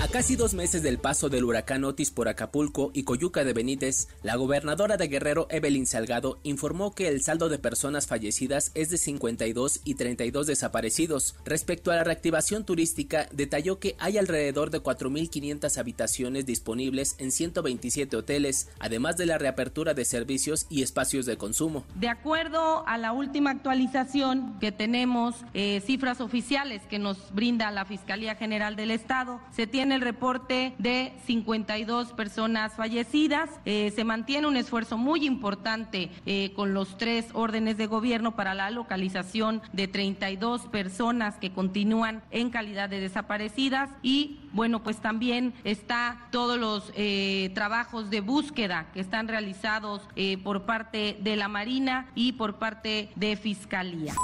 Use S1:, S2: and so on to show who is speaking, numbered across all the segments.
S1: A casi dos meses del paso del huracán Otis por Acapulco y Coyuca de Benítez, la gobernadora de Guerrero, Evelyn Salgado, informó que el saldo de personas fallecidas es de 52 y 32 desaparecidos. Respecto a la reactivación turística, detalló que hay alrededor de 4.500 habitaciones disponibles en 127 hoteles, además de la reapertura de servicios y espacios de consumo.
S2: De acuerdo a la última actualización que tenemos, eh, cifras oficiales que nos brinda la Fiscalía General del Estado, se tiene el reporte de 52 personas fallecidas. Eh, se mantiene un esfuerzo muy importante eh, con los tres órdenes de gobierno para la localización de 32 personas que continúan en calidad de desaparecidas y bueno, pues también está todos los eh, trabajos de búsqueda que están realizados por parte de la Marina y por parte de Fiscalía.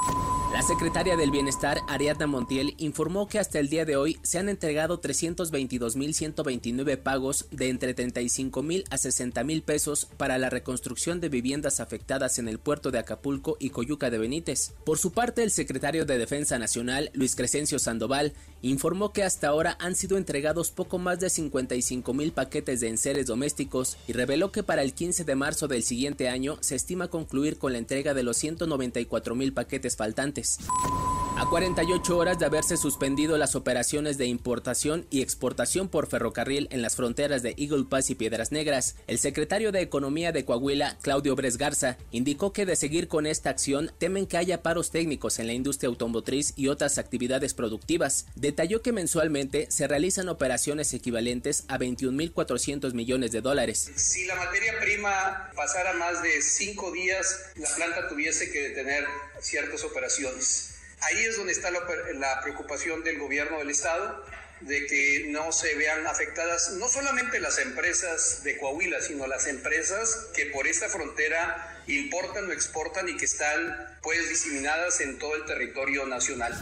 S1: La secretaria del Bienestar, Ariadna Montiel, informó que hasta el día de hoy se han entregado 322.129 pagos de entre 35.000 a 60.000 pesos para la reconstrucción de viviendas afectadas en el puerto de Acapulco y Coyuca de Benítez. Por su parte, el secretario de Defensa Nacional, Luis Crescencio Sandoval, informó que hasta ahora han sido entregados poco más de 55.000 paquetes de enseres domésticos y reveló que para el 15 de marzo del siguiente año se estima concluir con la entrega de los 194.000 paquetes faltantes. lives. A 48 horas de haberse suspendido las operaciones de importación y exportación por ferrocarril en las fronteras de Eagle Pass y Piedras Negras, el secretario de Economía de Coahuila, Claudio Bres Garza, indicó que de seguir con esta acción temen que haya paros técnicos en la industria automotriz y otras actividades productivas. Detalló que mensualmente se realizan operaciones equivalentes a 21.400 millones de dólares.
S3: Si la materia prima pasara más de cinco días, la planta tuviese que detener ciertas operaciones. Ahí es donde está la, preocupación del gobierno del Estado de que no se vean afectadas no solamente las empresas de Coahuila, sino las empresas que por esta frontera importan o exportan y que están pues diseminadas en todo el territorio nacional.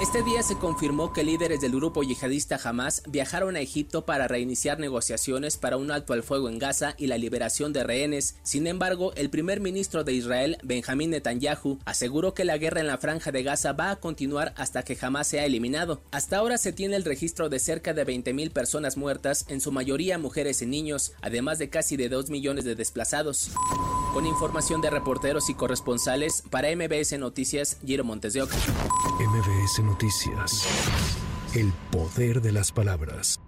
S1: Este día se confirmó que líderes del grupo yihadista Hamas viajaron a Egipto para reiniciar negociaciones para un alto al fuego en Gaza y la liberación de rehenes. Sin embargo, el primer ministro de Israel, Benjamín Netanyahu, aseguró que la guerra en la franja de Gaza va a continuar hasta que Hamas sea eliminado. Hasta ahora se tiene el de cerca de 20.000 personas muertas, en su mayoría mujeres y niños, además de casi de 2 millones de desplazados. Con información de reporteros y corresponsales, para MBS Noticias, Giro Montes de Oca.
S4: MBS Noticias. El poder de las palabras.